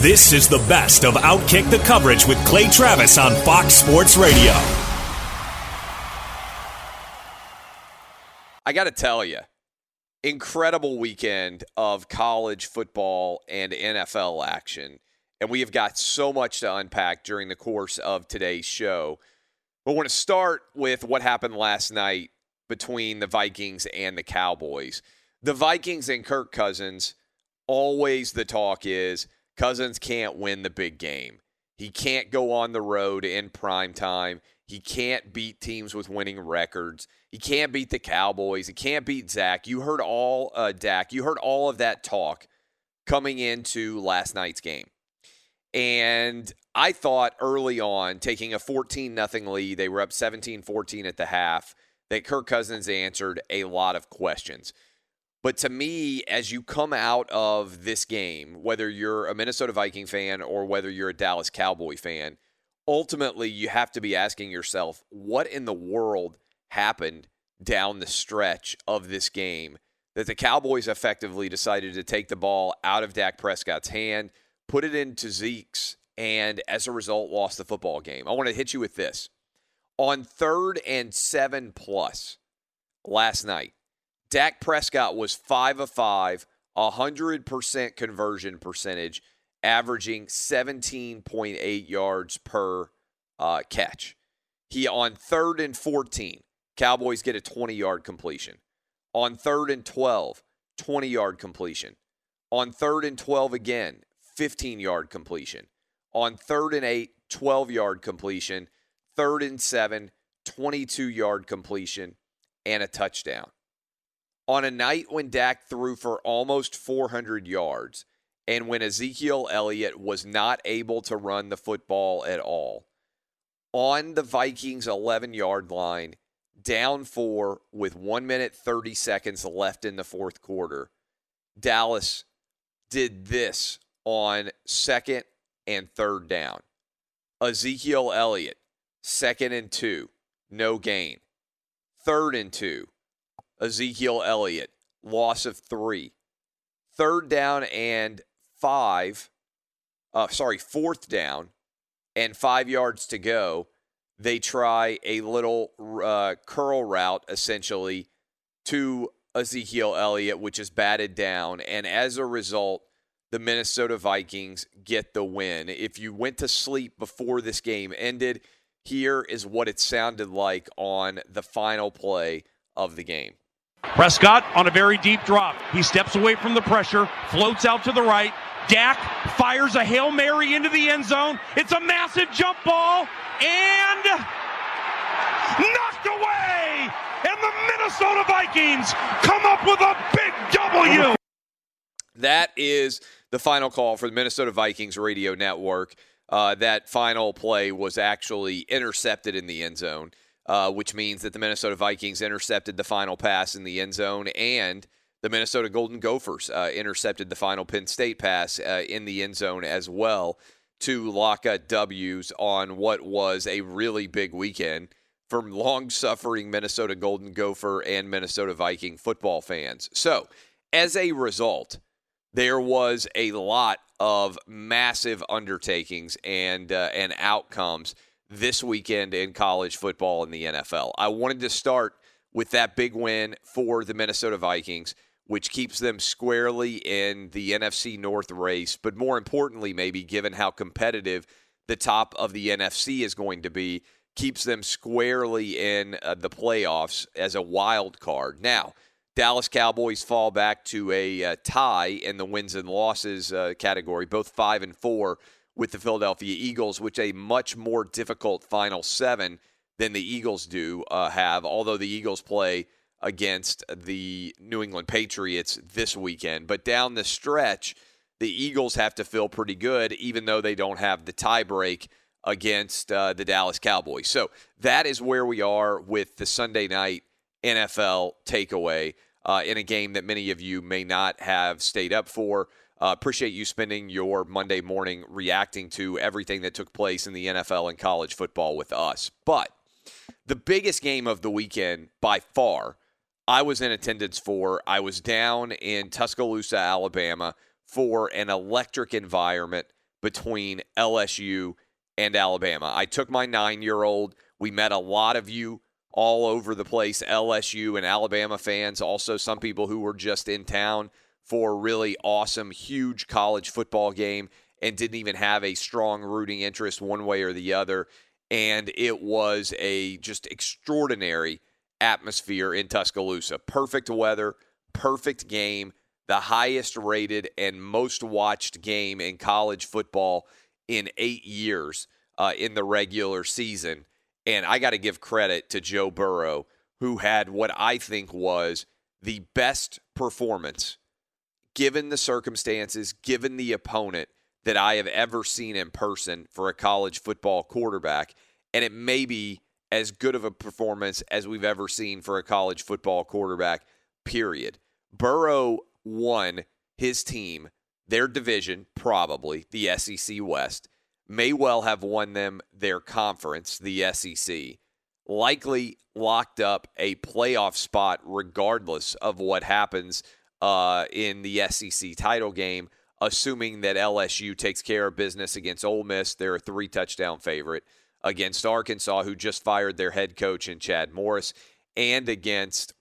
This is the best of Outkick the coverage with Clay Travis on Fox Sports Radio. I got to tell you, incredible weekend of college football and NFL action. And we have got so much to unpack during the course of today's show. But I want to start with what happened last night between the Vikings and the Cowboys. The Vikings and Kirk Cousins, always the talk is Cousins can't win the big game. He can't go on the road in prime time. He can't beat teams with winning records. He can't beat the Cowboys. He can't beat Zach. You heard all uh, Dak. You heard all of that talk coming into last night's game. And I thought early on, taking a 14 nothing lead, they were up 17 14 at the half, that Kirk Cousins answered a lot of questions. But to me, as you come out of this game, whether you're a Minnesota Viking fan or whether you're a Dallas Cowboy fan, ultimately you have to be asking yourself, what in the world happened down the stretch of this game that the Cowboys effectively decided to take the ball out of Dak Prescott's hand, put it into Zeke's, and as a result, lost the football game? I want to hit you with this. On third and seven plus last night, Dak Prescott was 5 of 5, 100% conversion percentage, averaging 17.8 yards per uh, catch. He on third and 14, Cowboys get a 20 yard completion. On third and 12, 20 yard completion. On third and 12 again, 15 yard completion. On third and 8, 12 yard completion. Third and 7, 22 yard completion, and a touchdown on a night when Dak threw for almost 400 yards and when Ezekiel Elliott was not able to run the football at all, on the Vikings 11 yard line, down four with one minute 30 seconds left in the fourth quarter, Dallas did this on second and third down. Ezekiel Elliott, second and two, no gain. Third and two, Ezekiel Elliott, loss of three. Third down and five, uh, sorry, fourth down and five yards to go. They try a little uh, curl route essentially to Ezekiel Elliott, which is batted down. And as a result, the Minnesota Vikings get the win. If you went to sleep before this game ended, here is what it sounded like on the final play of the game. Prescott on a very deep drop. He steps away from the pressure, floats out to the right. Dak fires a Hail Mary into the end zone. It's a massive jump ball and knocked away. And the Minnesota Vikings come up with a big W. That is the final call for the Minnesota Vikings radio network. uh, that final play was actually intercepted in the end zone, uh, which means that the Minnesota Vikings intercepted the final pass in the end zone and the Minnesota Golden Gophers uh, intercepted the final Penn State pass uh, in the end zone as well to lock up W's on what was a really big weekend from long suffering Minnesota Golden Gopher and Minnesota Viking football fans. So, as a result, there was a lot of massive undertakings and uh, and outcomes this weekend in college football in the NFL. I wanted to start with that big win for the Minnesota Vikings, which keeps them squarely in the NFC North race, but more importantly maybe given how competitive the top of the NFC is going to be, keeps them squarely in uh, the playoffs as a wild card. Now, Dallas Cowboys fall back to a uh, tie in the wins and losses uh, category, both five and four with the Philadelphia Eagles, which a much more difficult final seven than the Eagles do uh, have. Although the Eagles play against the New England Patriots this weekend, but down the stretch, the Eagles have to feel pretty good, even though they don't have the tiebreak against uh, the Dallas Cowboys. So that is where we are with the Sunday night NFL takeaway uh, in a game that many of you may not have stayed up for. Uh, appreciate you spending your Monday morning reacting to everything that took place in the NFL and college football with us. But the biggest game of the weekend by far, I was in attendance for. I was down in Tuscaloosa, Alabama for an electric environment between LSU and Alabama. I took my nine year old. We met a lot of you all over the place LSU and Alabama fans, also some people who were just in town for a really awesome, huge college football game and didn't even have a strong rooting interest one way or the other. And it was a just extraordinary atmosphere in Tuscaloosa. Perfect weather, perfect game, the highest rated and most watched game in college football in eight years uh, in the regular season. And I got to give credit to Joe Burrow, who had what I think was the best performance, given the circumstances, given the opponent, that I have ever seen in person for a college football quarterback. And it may be as good of a performance as we've ever seen for a college football quarterback, period. Burrow won his team, their division, probably the SEC West may well have won them their conference, the SEC, likely locked up a playoff spot regardless of what happens uh, in the SEC title game, assuming that LSU takes care of business against Ole Miss. They're a three touchdown favorite against Arkansas, who just fired their head coach in Chad Morris, and against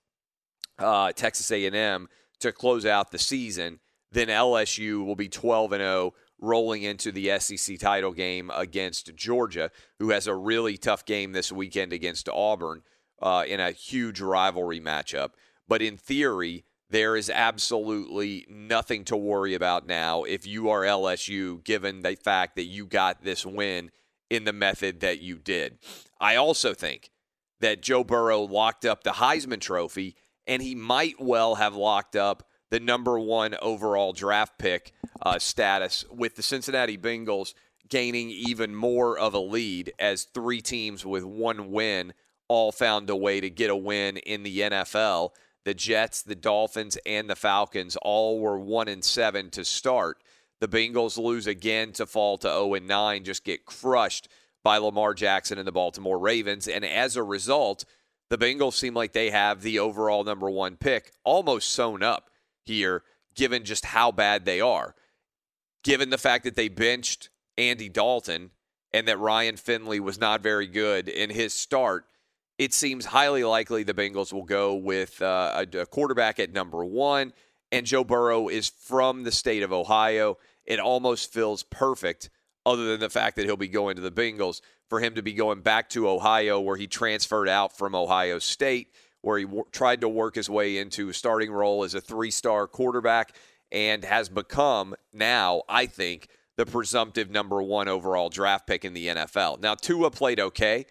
uh, Texas A&M to close out the season. Then LSU will be 12 and 0 rolling into the SEC title game against Georgia, who has a really tough game this weekend against Auburn uh, in a huge rivalry matchup. But in theory, there is absolutely nothing to worry about now if you are LSU, given the fact that you got this win in the method that you did. I also think that Joe Burrow locked up the Heisman Trophy, and he might well have locked up the number one overall draft pick uh, status, with the Cincinnati Bengals gaining even more of a lead as three teams with one win all found a way to get a win in the NFL. The Jets, the Dolphins, and the Falcons all were one and seven to start. The Bengals lose again to fall to 0 and 9, just get crushed by Lamar Jackson and the Baltimore Ravens. And as a result, the Bengals seem like they have the overall number one pick almost sewn up here, given just how bad they are. Given the fact that they benched Andy Dalton and that Ryan Finley was not very good in his start, it seems highly likely the Bengals will go with uh, a, a quarterback at number one. And Joe Burrow is from the state of Ohio. It almost feels perfect, other than the fact that he'll be going to the Bengals, for him to be going back to Ohio, where he transferred out from Ohio State where he w- tried to work his way into a starting role as a three star quarterback and has become now, I think, the presumptive number one overall draft pick in the NFL. Now, Tua played okay.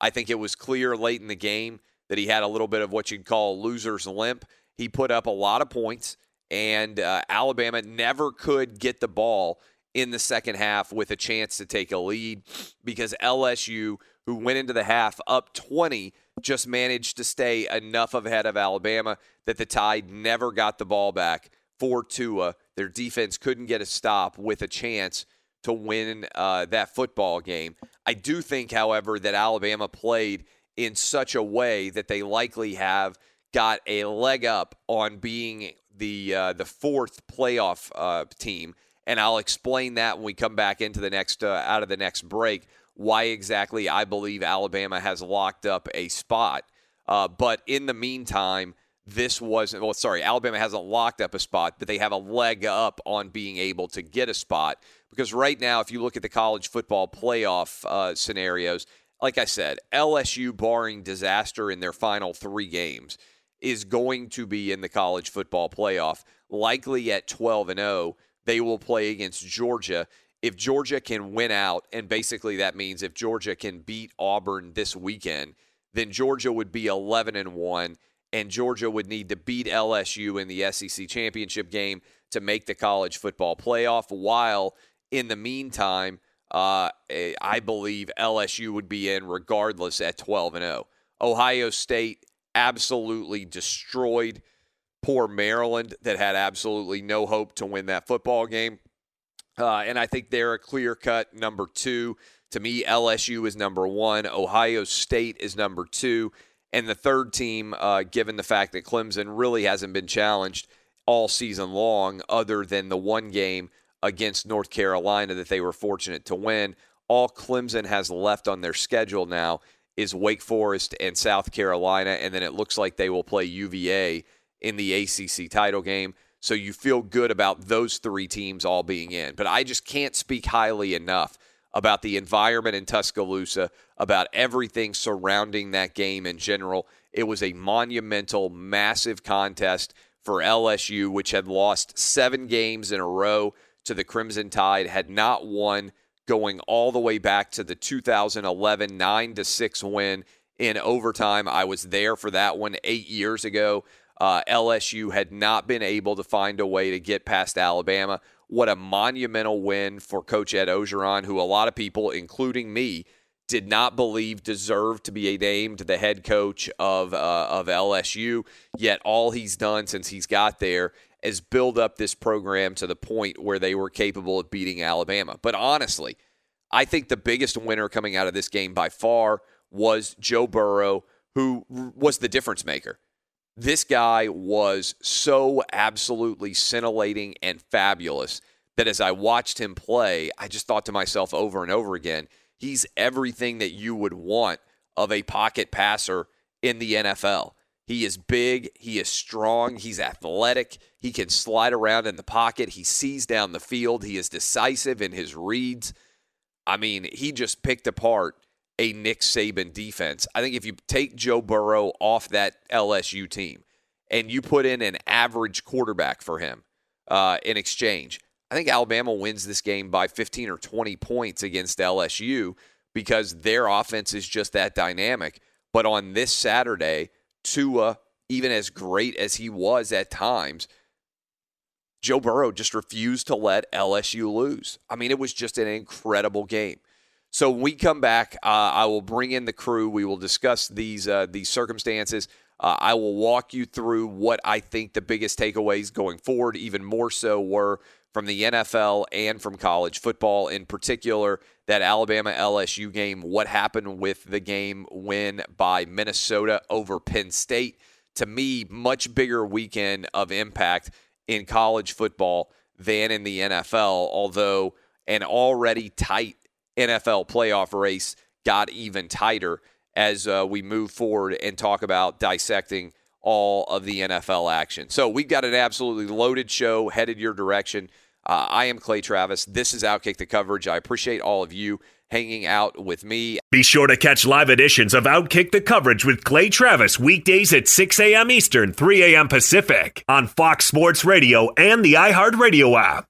I think it was clear late in the game that he had a little bit of what you'd call loser's limp. He put up a lot of points, and uh, Alabama never could get the ball in the second half with a chance to take a lead because LSU, who went into the half up 20, just managed to stay enough ahead of Alabama that the Tide never got the ball back for Tua. Their defense couldn't get a stop with a chance to win uh, that football game. I do think, however, that Alabama played in such a way that they likely have got a leg up on being the uh, the fourth playoff uh, team, and I'll explain that when we come back into the next uh, out of the next break. Why exactly I believe Alabama has locked up a spot, uh, but in the meantime, this wasn't. Well, sorry, Alabama hasn't locked up a spot, but they have a leg up on being able to get a spot because right now, if you look at the college football playoff uh, scenarios, like I said, LSU, barring disaster in their final three games, is going to be in the college football playoff, likely at 12 and 0. They will play against Georgia. If Georgia can win out, and basically that means if Georgia can beat Auburn this weekend, then Georgia would be 11 and 1, and Georgia would need to beat LSU in the SEC championship game to make the college football playoff. While in the meantime, uh, I believe LSU would be in regardless at 12 and 0. Ohio State absolutely destroyed poor Maryland that had absolutely no hope to win that football game. Uh, and I think they're a clear cut number two. To me, LSU is number one, Ohio State is number two. And the third team, uh, given the fact that Clemson really hasn't been challenged all season long, other than the one game against North Carolina that they were fortunate to win. All Clemson has left on their schedule now is Wake Forest and South Carolina, and then it looks like they will play UVA in the ACC title game. So you feel good about those three teams all being in. But I just can't speak highly enough about the environment in Tuscaloosa, about everything surrounding that game in general. It was a monumental, massive contest for LSU, which had lost seven games in a row to the Crimson Tide, had not won going all the way back to the 2011 9 to 6 win in overtime. I was there for that one 8 years ago. Uh, LSU had not been able to find a way to get past Alabama. What a monumental win for Coach Ed Orgeron, who a lot of people, including me, did not believe deserved to be named the head coach of uh, of LSU. Yet all he's done since he's got there is build up this program to the point where they were capable of beating Alabama. But honestly, I think the biggest winner coming out of this game by far was Joe Burrow, who was the difference maker. This guy was so absolutely scintillating and fabulous that as I watched him play, I just thought to myself over and over again, he's everything that you would want of a pocket passer in the NFL. He is big. He is strong. He's athletic. He can slide around in the pocket. He sees down the field. He is decisive in his reads. I mean, he just picked apart a Nick Saban defense. I think if you take Joe Burrow off that LSU team and you put in an average quarterback for him uh, in exchange, I think Alabama wins this game by 15 or 20 points against LSU because their offense is just that dynamic. But on this Saturday, Tua, even as great as he was at times, Joe Burrow just refused to let LSU lose. I mean, it was just an incredible game. So when we come back, uh, I will bring in the crew. We will discuss these uh, these circumstances. Uh, I will walk you through what I think the biggest takeaways going forward, even more so, were from the NFL and from college football, in particular, that Alabama LSU game, what happened with the game win by Minnesota over Penn State. To me, much bigger weekend of impact in college football than in the NFL, although an already tight NFL playoff race got even tighter as uh, we move forward and talk about dissecting all of the NFL action. So we've got an absolutely loaded show headed your direction. Uh, I am Clay Travis. This is Outkick the Coverage. I appreciate all of you hanging out with me. Be sure to catch live editions of Outkick the Coverage with Clay Travis weekdays at 6 a.m. Eastern, 3 a.m. Pacific on Fox Sports Radio and the iHeartRadio app.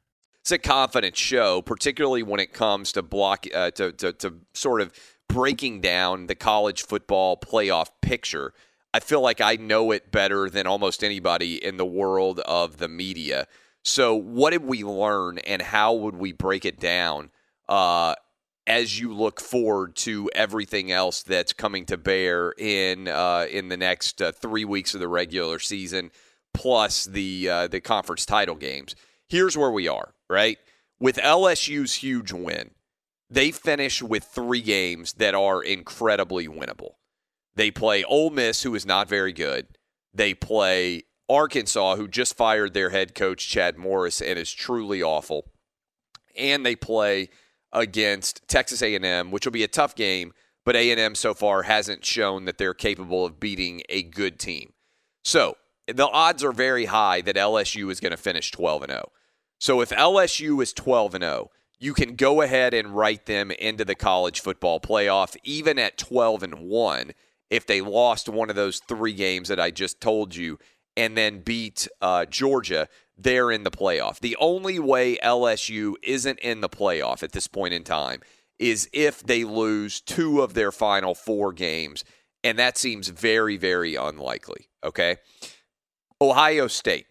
it's a confident show, particularly when it comes to block uh, to, to to sort of breaking down the college football playoff picture. I feel like I know it better than almost anybody in the world of the media. So, what did we learn, and how would we break it down uh, as you look forward to everything else that's coming to bear in uh, in the next uh, three weeks of the regular season, plus the uh, the conference title games? Here's where we are right? With LSU's huge win, they finish with three games that are incredibly winnable. They play Ole Miss, who is not very good. they play Arkansas, who just fired their head coach Chad Morris and is truly awful, and they play against Texas A&M, which will be a tough game. But A&M so far hasn't shown that they're capable of beating a good team. So the odds are very high that LSU is going to finish 12 and 0. So if LSU is 12 and 0, you can go ahead and write them into the college football playoff even at 12 and 1 if they lost one of those three games that I just told you and then beat uh, Georgia, they're in the playoff. The only way LSU isn't in the playoff at this point in time is if they lose two of their final four games, and that seems very, very unlikely. Okay. Ohio State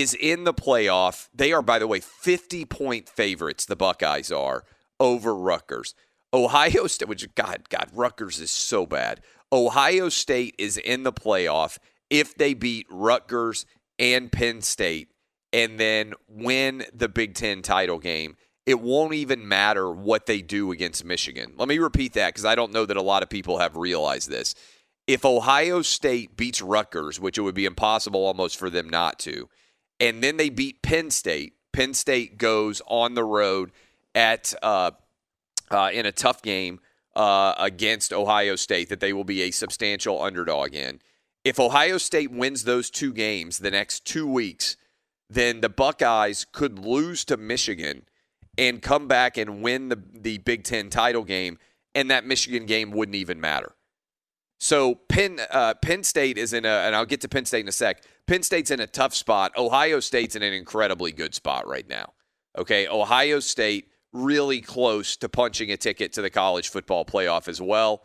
is in the playoff. They are, by the way, 50 point favorites, the Buckeyes are, over Rutgers. Ohio State, which, God, God, Rutgers is so bad. Ohio State is in the playoff if they beat Rutgers and Penn State and then win the Big Ten title game. It won't even matter what they do against Michigan. Let me repeat that because I don't know that a lot of people have realized this. If Ohio State beats Rutgers, which it would be impossible almost for them not to, and then they beat Penn State. Penn State goes on the road at uh, uh, in a tough game uh, against Ohio State that they will be a substantial underdog in. If Ohio State wins those two games the next two weeks, then the Buckeyes could lose to Michigan and come back and win the, the Big Ten title game, and that Michigan game wouldn't even matter. So Penn uh, Penn State is in a, and I'll get to Penn State in a sec. Penn State's in a tough spot. Ohio State's in an incredibly good spot right now. Okay, Ohio State really close to punching a ticket to the college football playoff as well.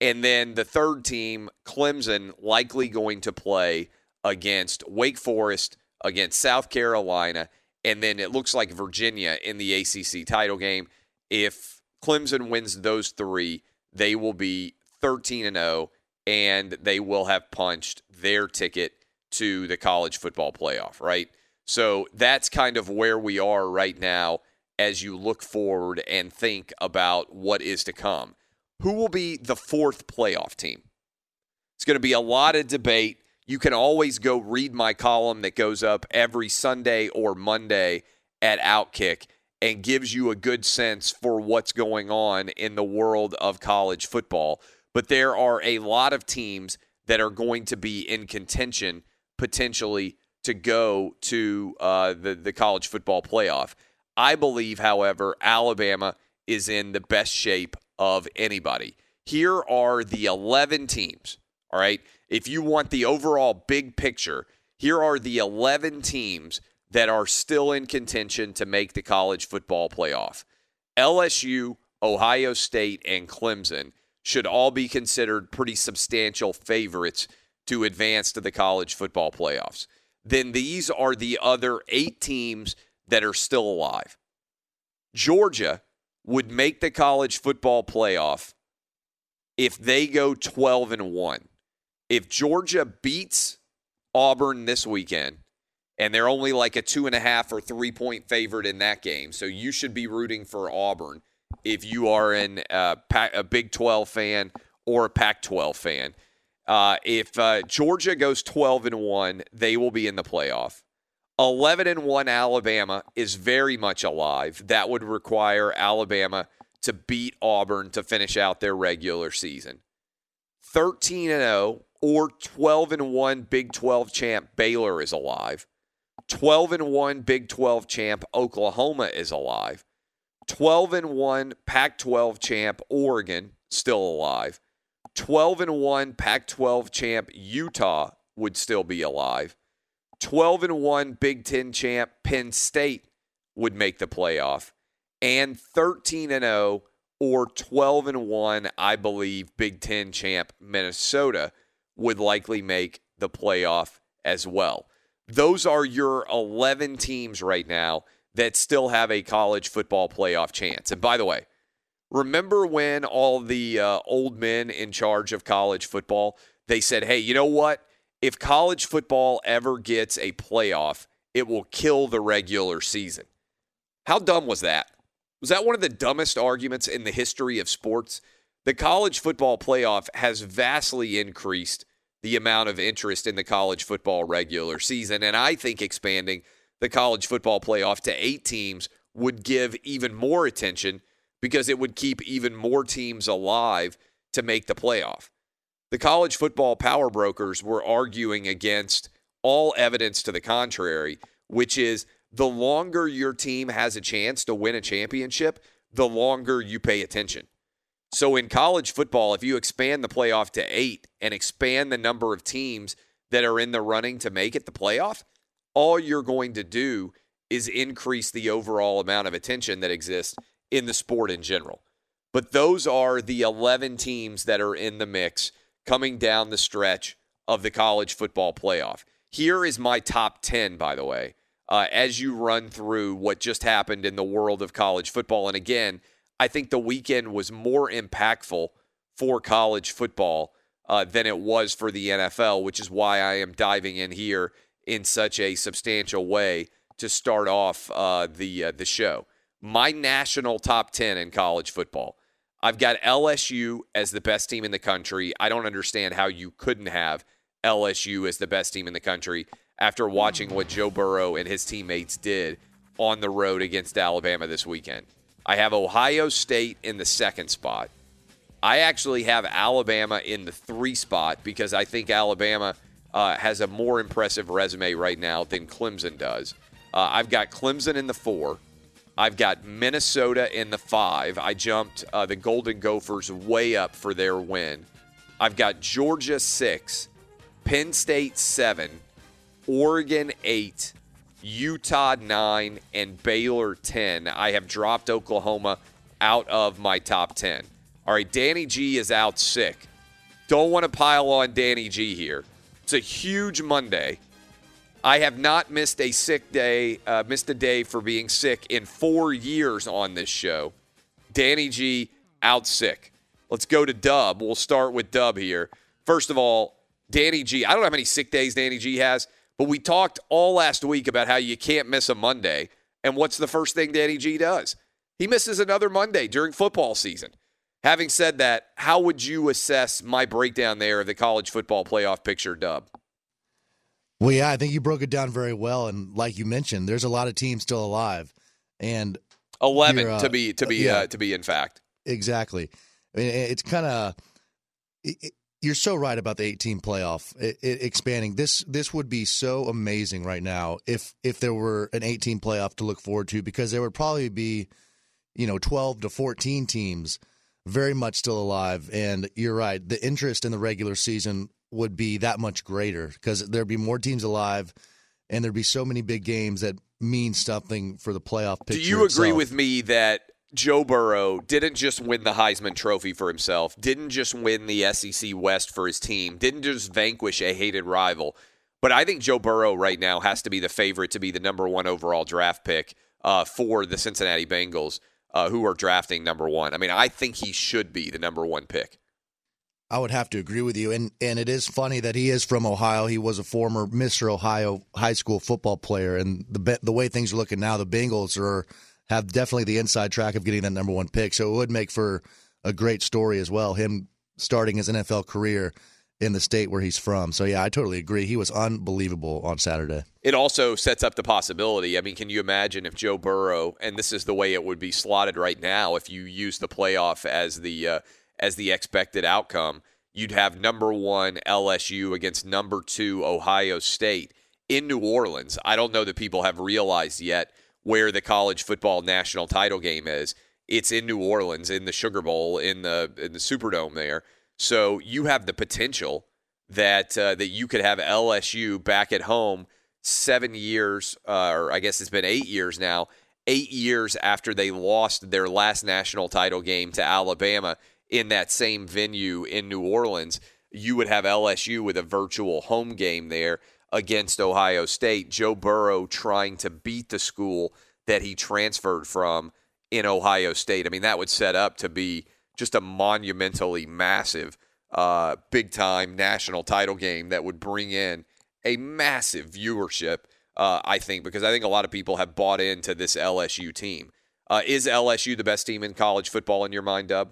And then the third team, Clemson, likely going to play against Wake Forest, against South Carolina, and then it looks like Virginia in the ACC title game. If Clemson wins those three, they will be 13 and 0 and they will have punched their ticket to the college football playoff, right? So that's kind of where we are right now as you look forward and think about what is to come. Who will be the fourth playoff team? It's going to be a lot of debate. You can always go read my column that goes up every Sunday or Monday at Outkick and gives you a good sense for what's going on in the world of college football but there are a lot of teams that are going to be in contention potentially to go to uh, the the college football playoff. I believe, however, Alabama is in the best shape of anybody. Here are the 11 teams. All right. If you want the overall big picture, here are the 11 teams that are still in contention to make the college football playoff LSU, Ohio State, and Clemson should all be considered pretty substantial favorites to advance to the college football playoffs. Then these are the other eight teams that are still alive. Georgia would make the college football playoff if they go 12 and 1. If Georgia beats Auburn this weekend, and they're only like a two and a half or three point favorite in that game, so you should be rooting for Auburn if you are an, uh, a Big 12 fan or a Pac 12 fan. Uh, if uh, Georgia goes 12 and 1, they will be in the playoff. 11 and 1 Alabama is very much alive. That would require Alabama to beat Auburn to finish out their regular season. 13 and 0 or 12 and 1 Big 12 champ Baylor is alive. 12 and 1 Big 12 champ Oklahoma is alive. 12 and 1 Pac 12 champ Oregon still alive. 12 and 1 Pac 12 champ Utah would still be alive. 12 and 1 Big 10 champ Penn State would make the playoff. And 13 and 0 or 12 and 1 I believe Big 10 champ Minnesota would likely make the playoff as well. Those are your 11 teams right now that still have a college football playoff chance. And by the way, remember when all the uh, old men in charge of college football they said, "Hey, you know what? If college football ever gets a playoff, it will kill the regular season." How dumb was that? Was that one of the dumbest arguments in the history of sports? The college football playoff has vastly increased the amount of interest in the college football regular season. And I think expanding the college football playoff to eight teams would give even more attention because it would keep even more teams alive to make the playoff. The college football power brokers were arguing against all evidence to the contrary, which is the longer your team has a chance to win a championship, the longer you pay attention. So in college football, if you expand the playoff to eight and expand the number of teams that are in the running to make it the playoff, all you're going to do is increase the overall amount of attention that exists in the sport in general. But those are the 11 teams that are in the mix coming down the stretch of the college football playoff. Here is my top 10, by the way, uh, as you run through what just happened in the world of college football. And again, I think the weekend was more impactful for college football uh, than it was for the NFL, which is why I am diving in here in such a substantial way to start off uh, the uh, the show. My national top ten in college football. I've got LSU as the best team in the country. I don't understand how you couldn't have LSU as the best team in the country after watching what Joe Burrow and his teammates did on the road against Alabama this weekend. I have Ohio State in the second spot. I actually have Alabama in the three spot because I think Alabama uh, has a more impressive resume right now than Clemson does. Uh, I've got Clemson in the four. I've got Minnesota in the five. I jumped uh, the Golden Gophers way up for their win. I've got Georgia six, Penn State seven, Oregon eight, Utah nine, and Baylor 10. I have dropped Oklahoma out of my top 10. All right, Danny G is out sick. Don't want to pile on Danny G here. It's a huge Monday. I have not missed a sick day, uh, missed a day for being sick in four years on this show. Danny G out sick. Let's go to Dub. We'll start with Dub here. First of all, Danny G. I don't know how many sick days Danny G has, but we talked all last week about how you can't miss a Monday. And what's the first thing Danny G does? He misses another Monday during football season. Having said that, how would you assess my breakdown there of the college football playoff picture, Dub? Well, yeah, I think you broke it down very well, and like you mentioned, there's a lot of teams still alive, and eleven uh, to be to be yeah. uh, to be in fact. Exactly. I mean, it's kind of it, you're so right about the 18 playoff it, it, expanding. This this would be so amazing right now if if there were an 18 playoff to look forward to because there would probably be you know 12 to 14 teams very much still alive. And you're right, the interest in the regular season would be that much greater because there'd be more teams alive, and there'd be so many big games that mean something for the playoff picture. Do you agree itself. with me that Joe Burrow didn't just win the Heisman Trophy for himself, didn't just win the SEC West for his team, didn't just vanquish a hated rival, but I think Joe Burrow right now has to be the favorite to be the number one overall draft pick uh, for the Cincinnati Bengals, uh, who are drafting number one. I mean, I think he should be the number one pick. I would have to agree with you, and and it is funny that he is from Ohio. He was a former Mr. Ohio high school football player, and the the way things are looking now, the Bengals are have definitely the inside track of getting that number one pick. So it would make for a great story as well. Him starting his NFL career in the state where he's from. So yeah, I totally agree. He was unbelievable on Saturday. It also sets up the possibility. I mean, can you imagine if Joe Burrow, and this is the way it would be slotted right now, if you use the playoff as the uh, as the expected outcome, you'd have number one LSU against number two Ohio State in New Orleans. I don't know that people have realized yet where the college football national title game is. It's in New Orleans, in the Sugar Bowl, in the in the Superdome there. So you have the potential that uh, that you could have LSU back at home seven years, uh, or I guess it's been eight years now, eight years after they lost their last national title game to Alabama in that same venue in New Orleans. You would have LSU with a virtual home game there against Ohio State. Joe Burrow trying to beat the school that he transferred from in Ohio State. I mean, that would set up to be just a monumentally massive, uh, big time national title game that would bring in a massive viewership, uh, I think, because I think a lot of people have bought into this LSU team. Uh, is LSU the best team in college football in your mind, Dub?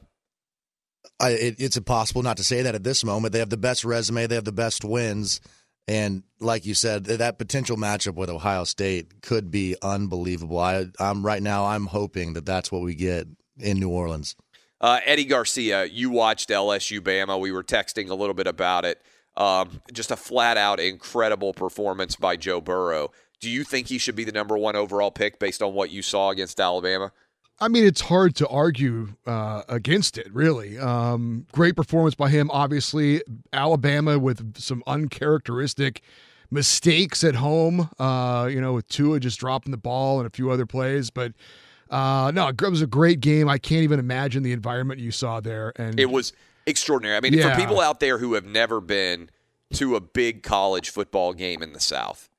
I, it, it's impossible not to say that at this moment. They have the best resume, they have the best wins, and like you said, that potential matchup with Ohio State could be unbelievable. I, I'm right now. I'm hoping that that's what we get in New Orleans. Uh, Eddie Garcia, you watched LSU Bama. We were texting a little bit about it. Um, just a flat out incredible performance by Joe Burrow. Do you think he should be the number one overall pick based on what you saw against Alabama? I mean, it's hard to argue uh, against it, really. Um, great performance by him, obviously. Alabama with some uncharacteristic mistakes at home, uh, you know, with Tua just dropping the ball and a few other plays. But uh, no, it was a great game. I can't even imagine the environment you saw there. And it was extraordinary. I mean, Yeah. for people out there who have never been to a big college football game in the South,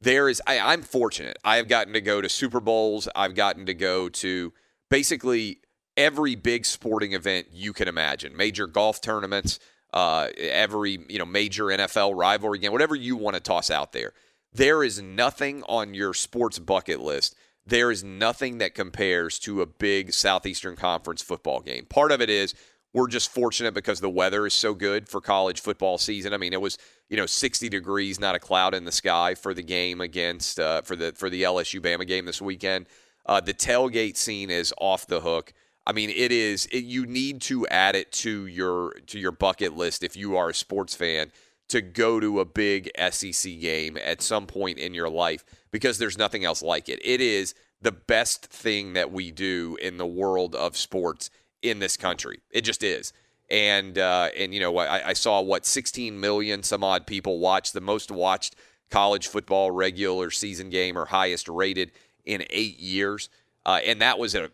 there is. I, I'm fortunate. I have gotten to go to Super Bowls. I've gotten to go to basically every big sporting event you can imagine. Major golf tournaments, uh, every you know major NFL rivalry game, whatever you want to toss out there. There is nothing on your sports bucket list. There is nothing that compares to a big Southeastern Conference football game. Part of it is we're just fortunate because the weather is so good for college football season. I mean, it was you know 60 degrees, not a cloud in the sky for the game against uh, for the for the LSU Bama game this weekend. Uh, the tailgate scene is off the hook. I mean, it is. It, you need to add it to your to your bucket list if you are a sports fan to go to a big SEC game at some point in your life because there's nothing else like it. It is the best thing that we do in the world of sports in this country. It just is. And uh, and you know I, I saw what 16 million some odd people watched the most watched college football regular season game or highest rated in eight years. Uh, and that was a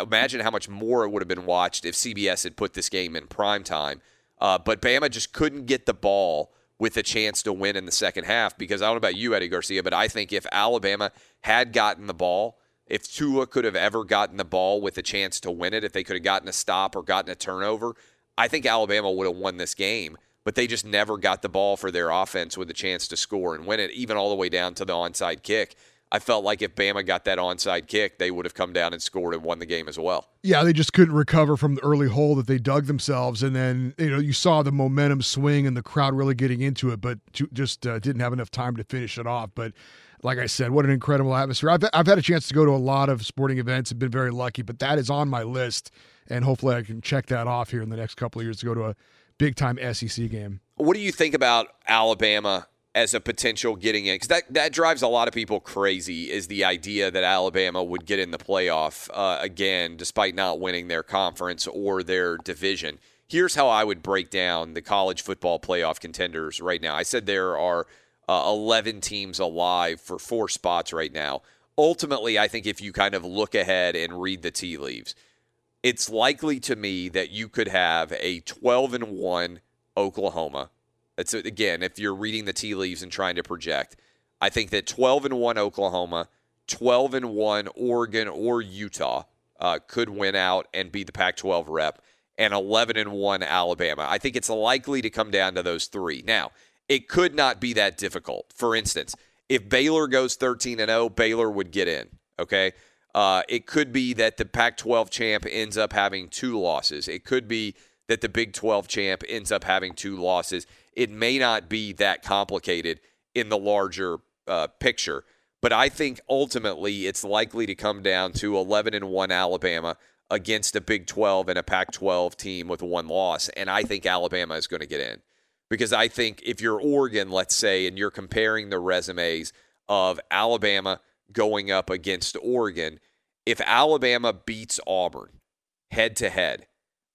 imagine how much more it would have been watched if CBS had put this game in prime time. Uh, but Bama just couldn't get the ball with a chance to win in the second half because I don't know about you, Eddie Garcia, but I think if Alabama had gotten the ball, if Tua could have ever gotten the ball with a chance to win it, if they could have gotten a stop or gotten a turnover, I think Alabama would have won this game. But they just never got the ball for their offense with a chance to score and win it, even all the way down to the onside kick. I felt like if Bama got that onside kick, they would have come down and scored and won the game as well. Yeah, they just couldn't recover from the early hole that they dug themselves, and then you know you saw the momentum swing and the crowd really getting into it, but ju- just uh, didn't have enough time to finish it off. But like I said, what an incredible atmosphere! I've I've had a chance to go to a lot of sporting events and been very lucky, but that is on my list, and hopefully I can check that off here in the next couple of years to go to a big time SEC game. What do you think about Alabama as a potential getting in? Because that, that drives a lot of people crazy is the idea that Alabama would get in the playoff uh, again, despite not winning their conference or their division. Here's how I would break down the college football playoff contenders right now. I said there are uh, 11 teams alive for four spots right now. Ultimately, I think if you kind of look ahead and read the tea leaves, it's likely to me that you could have a 12 and 1 Oklahoma. That's again, if you're reading the tea leaves and trying to project, I think that 12 and 1 Oklahoma, 12 and 1 Oregon or Utah uh, could win out and be the Pac 12 rep, and 11 and 1 Alabama. I think it's likely to come down to those three. Now, it could not be that difficult. For instance, if Baylor goes 13 and 0, Baylor would get in. Okay. Uh, it could be that the Pac 12 champ ends up having two losses. It could be that the Big 12 champ ends up having two losses. It may not be that complicated in the larger uh, picture, but I think ultimately it's likely to come down to 11 and 1 Alabama against a Big 12 and a Pac 12 team with one loss. And I think Alabama is going to get in because I think if you're Oregon, let's say, and you're comparing the resumes of Alabama going up against Oregon, if Alabama beats Auburn head to head,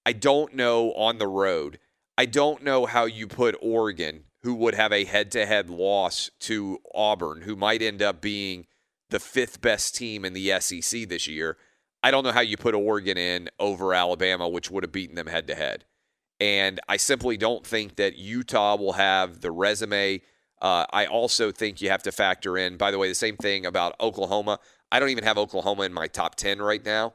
I don't know on the road. I don't know how you put Oregon, who would have a head to head loss to Auburn, who might end up being the fifth best team in the SEC this year. I don't know how you put Oregon in over Alabama, which would have beaten them head to head. And I simply don't think that Utah will have the resume. Uh, I also think you have to factor in, by the way, the same thing about Oklahoma. I don't even have Oklahoma in my top 10 right now.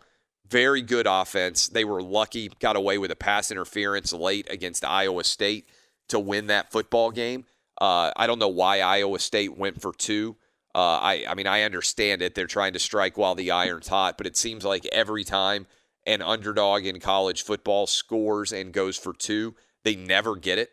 Very good offense. They were lucky, got away with a pass interference late against Iowa State to win that football game. Uh, I don't know why Iowa State went for two. Uh, I, I mean, I understand it. They're trying to strike while the iron's hot, but it seems like every time an underdog in college football scores and goes for two. They never get it.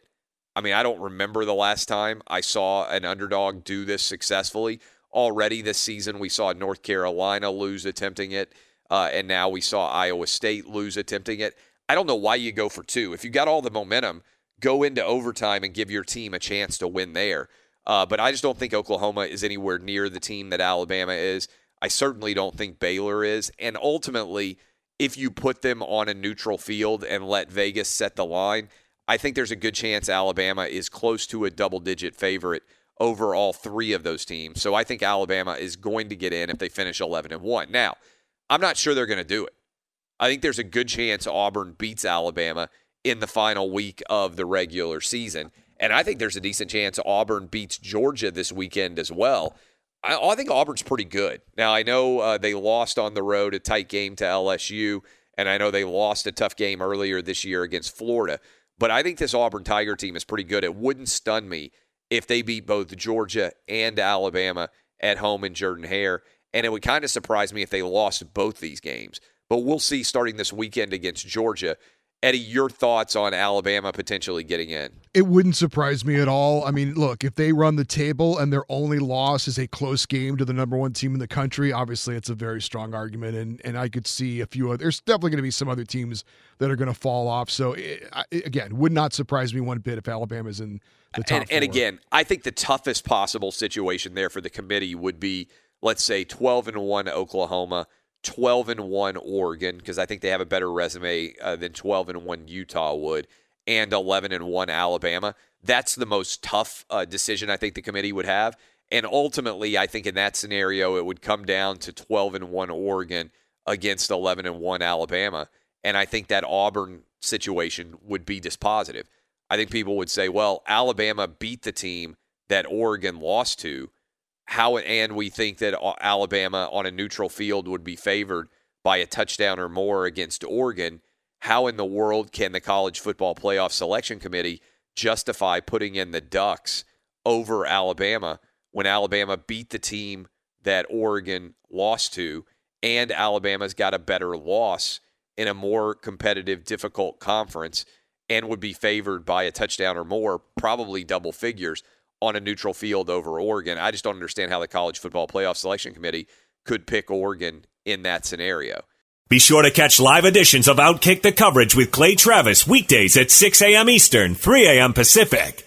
I mean, I don't remember the last time I saw an underdog do this successfully. Already this season, we saw North Carolina lose attempting it, uh, and now we saw Iowa State lose attempting it. I don't know why you go for two. If you got all the momentum, go into overtime and give your team a chance to win there. Uh, but I just don't think Oklahoma is anywhere near the team that Alabama is. I certainly don't think Baylor is. And ultimately, if you put them on a neutral field and let Vegas set the line, I think there's a good chance Alabama is close to a double digit favorite over all three of those teams. So I think Alabama is going to get in if they finish 11 and 1. Now, I'm not sure they're going to do it. I think there's a good chance Auburn beats Alabama in the final week of the regular season. And I think there's a decent chance Auburn beats Georgia this weekend as well. I, I think Auburn's pretty good. Now, I know uh, they lost on the road a tight game to LSU, and I know they lost a tough game earlier this year against Florida. But I think this Auburn Tiger team is pretty good. It wouldn't stun me if they beat both Georgia and Alabama at home in Jordan Hare. And it would kind of surprise me if they lost both these games. But we'll see starting this weekend against Georgia Eddie, your thoughts on Alabama potentially getting in? It wouldn't surprise me at all. I mean, look, if they run the table and their only loss is a close game to the number one team in the country, obviously it's a very strong argument. And and I could see a few other, there's definitely going to be some other teams that are going to fall off. So eh, it, it, again, would not surprise me one bit if Alabama's in the top. And, and again, I think the toughest possible situation there for the committee would be, let's say, 12 and one Oklahoma 12 and 1 Oregon because I think they have a better resume uh, than 12 and 1 Utah would and 11 and 1 Alabama. That's the most tough uh, decision I think the committee would have. And ultimately, I think in that scenario, it would come down to 12 and 1 Oregon against 11 and 1 Alabama. And I think that Auburn situation would be dispositive. I think people would say, well, Alabama beat the team that Oregon lost to how and we think that Alabama on a neutral field would be favored by a touchdown or more against Oregon. How in the world can the college football playoff selection committee justify putting in the Ducks over Alabama when Alabama beat the team that Oregon lost to and Alabama's got a better loss in a more competitive, difficult conference and would be favored by a touchdown or more, probably double figures on a neutral field over Oregon. I just don't understand how the college football playoff selection committee could pick Oregon in that scenario. Be sure to catch live editions of Outkick the coverage with Clay Travis weekdays at 6 a.m. Eastern, 3 a.m. Pacific.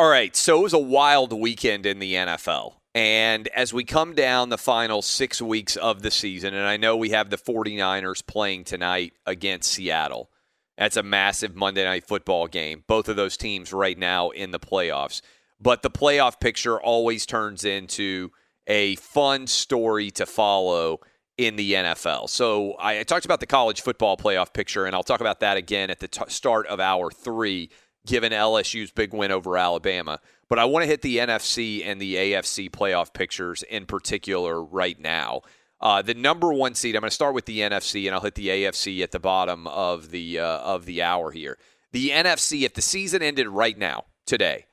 All right, so it was a wild weekend in the NFL. And as we come down the final six weeks of the season, and I know we have the 49ers playing tonight against Seattle. That's a massive Monday night football game. Both of those teams right now in the playoffs. But the playoff picture always turns into a fun story to follow in the NFL. So I, talked about the college football playoff picture, and I'll talk about that again at the t- start of hour three given LSU's big win over Alabama. But I want to hit the NFC and the AFC playoff pictures in particular right now. Uh, the number one seed. I'm going to start with the NFC, and I'll hit the AFC at the bottom of the uh, of the hour here. The NFC, if the season ended right now, today,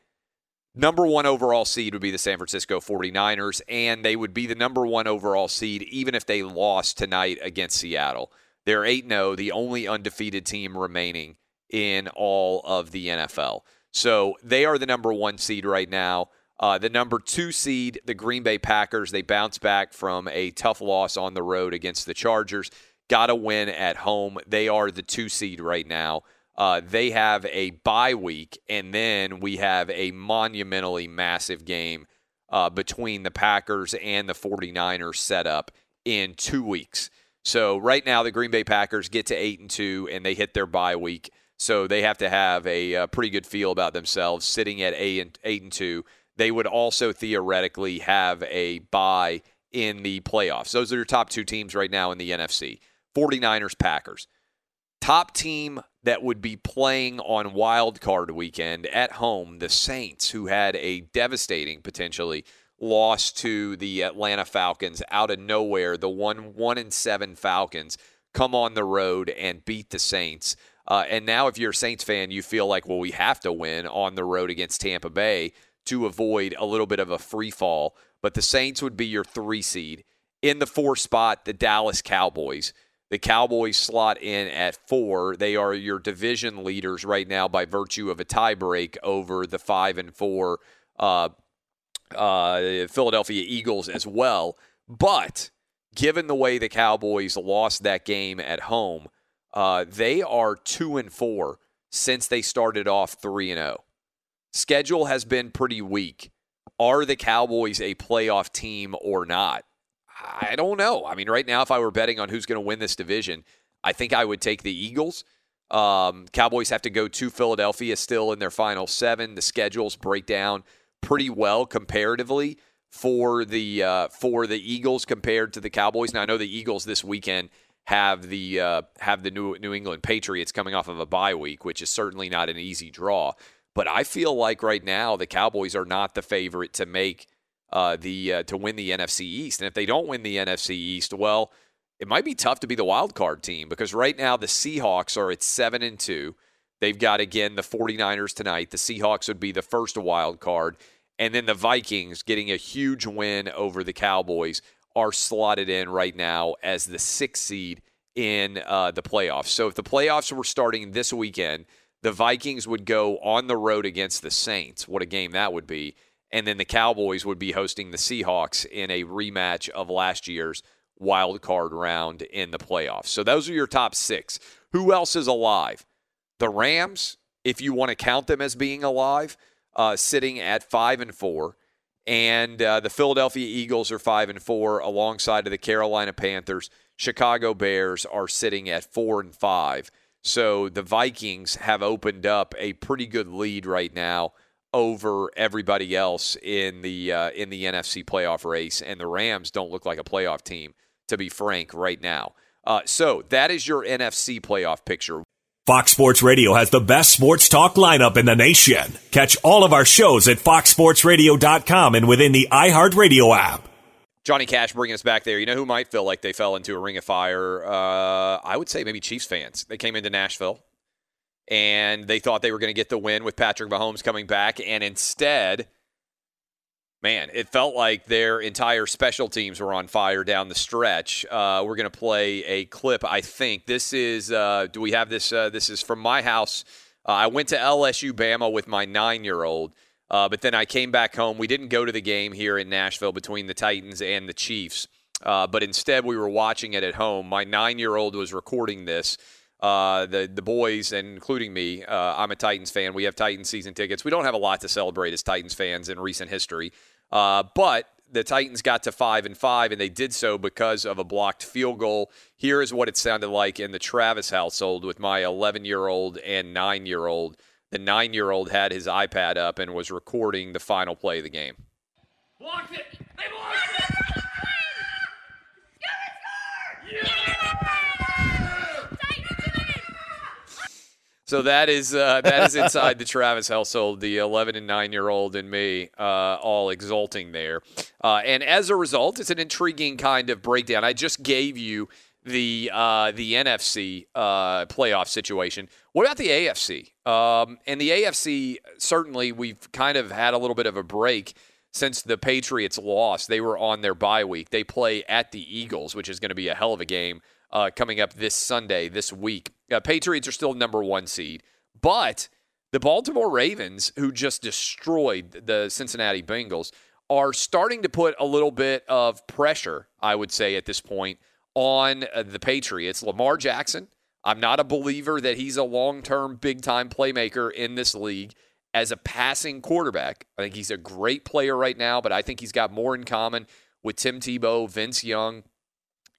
number one overall seed would be the San Francisco 49ers, and they would be the number one overall seed even if they lost tonight against Seattle. They're 8 0, the only undefeated team remaining in all of the NFL. So they are the number one seed right now. Uh, the number two seed, the Green Bay Packers, they bounce back from a tough loss on the road against the Chargers. Got to win at home. They are the two seed right now. Uh, they have a bye week, and then we have a monumentally massive game uh, between the Packers and the 49ers set up in two weeks. So right now, the Green Bay Packers get to eight and two, and they hit their bye week. So they have to have a, a uh, pretty good feel about themselves sitting at eight and, eight and two. They would also theoretically have a bye in the playoffs. Those are your top two teams right now in the NFC 49ers, Packers. Top team that would be playing on wild card weekend at home, the Saints, who had a devastating potentially loss to the Atlanta Falcons out of nowhere. The one one and seven Falcons come on the road and beat the Saints. Uh, and now, if you're a Saints fan, you feel like, well, we have to win on the road against Tampa Bay to avoid a little bit of a free fall. But the Saints would be your three seed. In the four spot, the Dallas Cowboys. The Cowboys slot in at four. They are your division leaders right now by virtue of a tiebreak over the five and four uh, uh, Philadelphia Eagles as well. But given the way the Cowboys lost that game at home, uh, they are two and four since they started off 3 and 0. Schedule has been pretty weak. Are the Cowboys a playoff team or not? I don't know. I mean, right now, if I were betting on who's going to win this division, I think I would take the Eagles. Um, Cowboys have to go to Philadelphia still in their final seven. The schedules break down pretty well comparatively for the uh, for the Eagles compared to the Cowboys. Now I know the Eagles this weekend have the uh, have the New New England Patriots coming off of a bye week, which is certainly not an easy draw. But I feel like right now the Cowboys are not the favorite to make uh, the uh, to win the NFC East. And if they don't win the NFC East, well, it might be tough to be the wild card team because right now the Seahawks are at 7 and 2. They've got again the 49ers tonight. The Seahawks would be the first wild card and then the Vikings getting a huge win over the Cowboys are slotted in right now as the 6th seed in uh, the playoffs. So if the playoffs were starting this weekend, the Vikings would go on the road against the Saints. What a game that would be and then the Cowboys would be hosting the Seahawks in a rematch of last year's wild card round in the playoffs. So those are your top six. Who else is alive? The Rams, if you want to count them as being alive, uh, sitting at five and four, and uh, the Philadelphia Eagles are five and four, alongside of the Carolina Panthers. Chicago Bears are sitting at four and five. So the Vikings have opened up a pretty good lead right now over everybody else in the uh, in the NFC playoff race, and the Rams don't look like a playoff team, to be frank, right now. Uh, so that is your NFC playoff picture. Fox Sports Radio has the best sports talk lineup in the nation. Catch all of our shows at foxsportsradio.com and within the iHeartRadio app. Johnny Cash bringing us back there. You know who might feel like they fell into a ring of fire? Uh, I would say maybe Chiefs fans. They came into Nashville and they thought they were going to get the win with Patrick Mahomes coming back, and instead, man, it felt like their entire special teams were on fire down the stretch. Uh, we're going to play a clip. I think this is. Uh, do we have this? Uh, this is from my house. Uh, I went to LSU Bama with my nine-year-old. Uh, but then I came back home. We didn't go to the game here in Nashville between the Titans and the Chiefs, uh, but instead we were watching it at home. My nine year old was recording this uh, the the boys and including me. Uh, I'm a Titans fan. We have Titans season tickets. We don't have a lot to celebrate as Titans fans in recent history, uh, but the Titans got to five and five, and they did so because of a blocked field goal. Here is what it sounded like in the Travis household with my 11 year old and nine year old. The nine year old had his iPad up and was recording the final play of the game. Blocked it! They blocked it! So that is uh, that is inside the Travis household, the 11 and 9 year old and me, uh, all exulting there. Uh, and as a result, it's an intriguing kind of breakdown. I just gave you the uh, the NFC uh, playoff situation. What about the AFC? Um, and the AFC certainly we've kind of had a little bit of a break since the Patriots lost. They were on their bye week. They play at the Eagles, which is going to be a hell of a game uh, coming up this Sunday, this week. Uh, Patriots are still number one seed, but the Baltimore Ravens, who just destroyed the Cincinnati Bengals, are starting to put a little bit of pressure, I would say, at this point on uh, the Patriots. Lamar Jackson, I'm not a believer that he's a long term, big time playmaker in this league as a passing quarterback. I think he's a great player right now, but I think he's got more in common with Tim Tebow, Vince Young,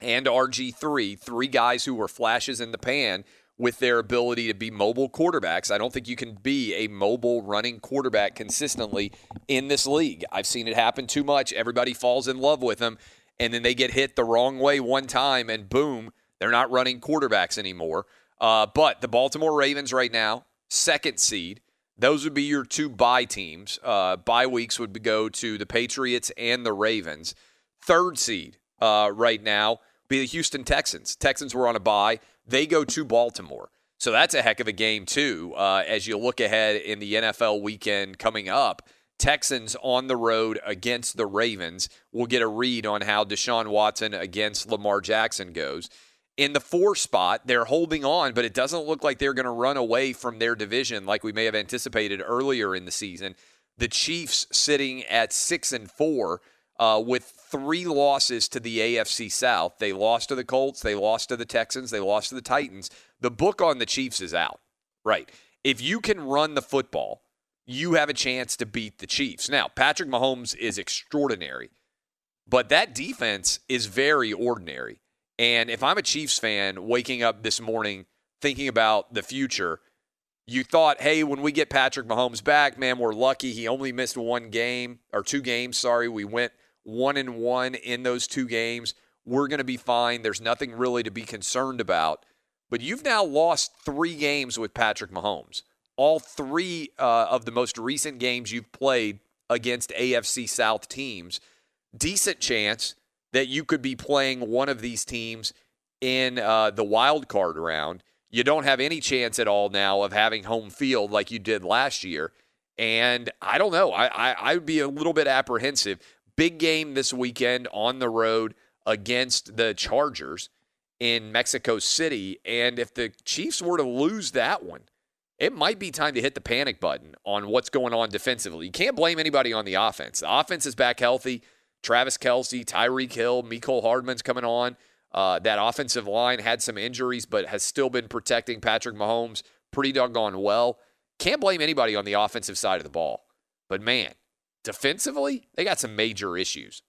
and RG3, three guys who were flashes in the pan with their ability to be mobile quarterbacks. I don't think you can be a mobile running quarterback consistently in this league. I've seen it happen too much. Everybody falls in love with them, and then they get hit the wrong way one time, and boom, they're not running quarterbacks anymore. Uh, but the Baltimore Ravens right now, second seed. Those would be your two bye teams. Uh, bye weeks would go to the Patriots and the Ravens. Third seed uh, right now be the Houston Texans. Texans were on a bye. They go to Baltimore. So that's a heck of a game, too, uh, as you look ahead in the NFL weekend coming up. Texans on the road against the Ravens. We'll get a read on how Deshaun Watson against Lamar Jackson goes. In the four spot, they're holding on, but it doesn't look like they're going to run away from their division like we may have anticipated earlier in the season. The Chiefs sitting at six and four uh, with three losses to the AFC South. They lost to the Colts, they lost to the Texans, they lost to the Titans. The book on the Chiefs is out. Right. if you can run the football, you have a chance to beat the Chiefs. Now, Patrick Mahomes is extraordinary, but that defense is very ordinary. And if I'm a Chiefs fan waking up this morning thinking about the future, you thought, hey, when we get Patrick Mahomes back, man, we're lucky. He only missed one game or two games. Sorry, we went one and one in those two games. We're going to be fine. There's nothing really to be concerned about. But you've now lost three games with Patrick Mahomes. All three uh, of the most recent games you've played against AFC South teams. Decent chance that you could be playing one of these teams in uh, the wild card round you don't have any chance at all now of having home field like you did last year. And I don't know. I, I, I would be a little bit apprehensive. Big game this weekend on the road against the Chargers in Mexico City. And if the Chiefs were to lose that one, it might be time to hit the panic button on what's going on defensively. You can't blame anybody on the offense. The offense is back healthy. Travis Kelce, Tyreek Hill, Mecole Hardman's coming on. Uh, that offensive line had some injuries, but has still been protecting Patrick Mahomes pretty doggone well. Can't blame anybody on the offensive side of the ball. But man, defensively, they got some major issues.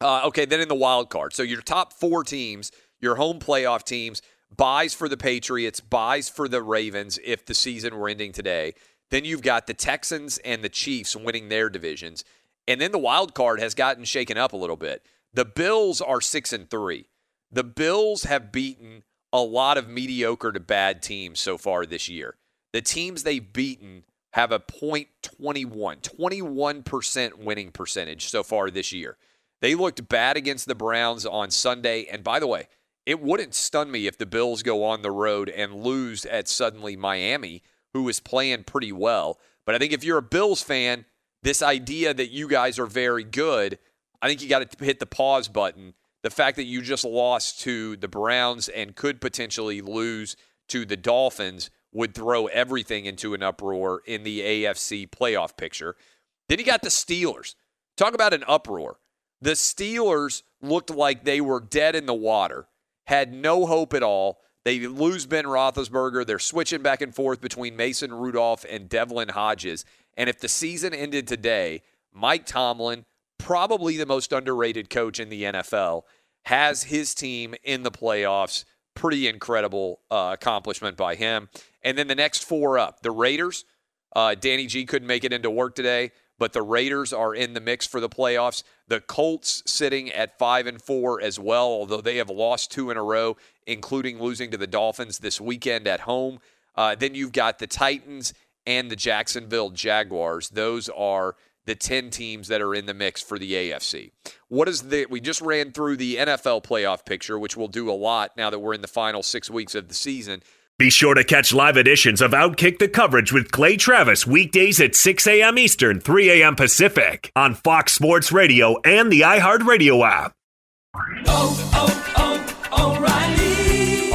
Uh, okay, then in the wild card. So your top four teams, your home playoff teams, byes for the Patriots, byes for the Ravens if the season were ending today. Then you've got the Texans and the Chiefs winning their divisions. And then the wild card has gotten shaken up a little bit. The Bills are six and three. The Bills have beaten a lot of mediocre to bad teams so far this year. The teams they've beaten have a .21, 21% winning percentage so far this year. They looked bad against the Browns on Sunday. And by the way, it wouldn't stun me if the Bills go on the road and lose at suddenly Miami, who is playing pretty well. But I think if you're a Bills fan, this idea that you guys are very good, I think you got to hit the pause button the fact that you just lost to the Browns and could potentially lose to the Dolphins would throw everything into an uproar in the AFC playoff picture. Then you got the Steelers. Talk about an uproar. The Steelers looked like they were dead in the water, had no hope at all. They lose Ben Roethlisberger. They're switching back and forth between Mason Rudolph and Devlin Hodges. And if the season ended today, Mike Tomlin probably the most underrated coach in the NFL, has his team in the playoffs. Pretty incredible uh, accomplishment by him. And then the next four up the Raiders. Uh, Danny G couldn't make it into work today, but the Raiders are in the mix for the playoffs. The Colts sitting at five and four as well, although they have lost two in a row, including losing to the Dolphins this weekend at home. Uh, then you've got the Titans and the Jacksonville Jaguars. Those are the 10 teams that are in the mix for the AFC. What is the we just ran through the NFL playoff picture, which we'll do a lot now that we're in the final 6 weeks of the season. Be sure to catch live editions of Outkick the coverage with Clay Travis weekdays at 6 a.m. Eastern, 3 a.m. Pacific on Fox Sports Radio and the iHeartRadio app. Oh, oh, oh, O'Reilly.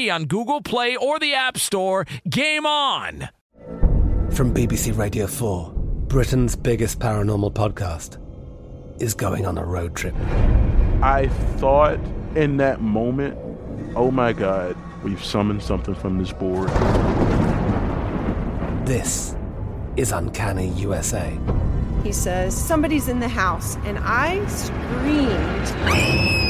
free on Google Play or the App Store. Game on! From BBC Radio 4, Britain's biggest paranormal podcast is going on a road trip. I thought in that moment, oh my God, we've summoned something from this board. This is Uncanny USA. He says, Somebody's in the house, and I screamed.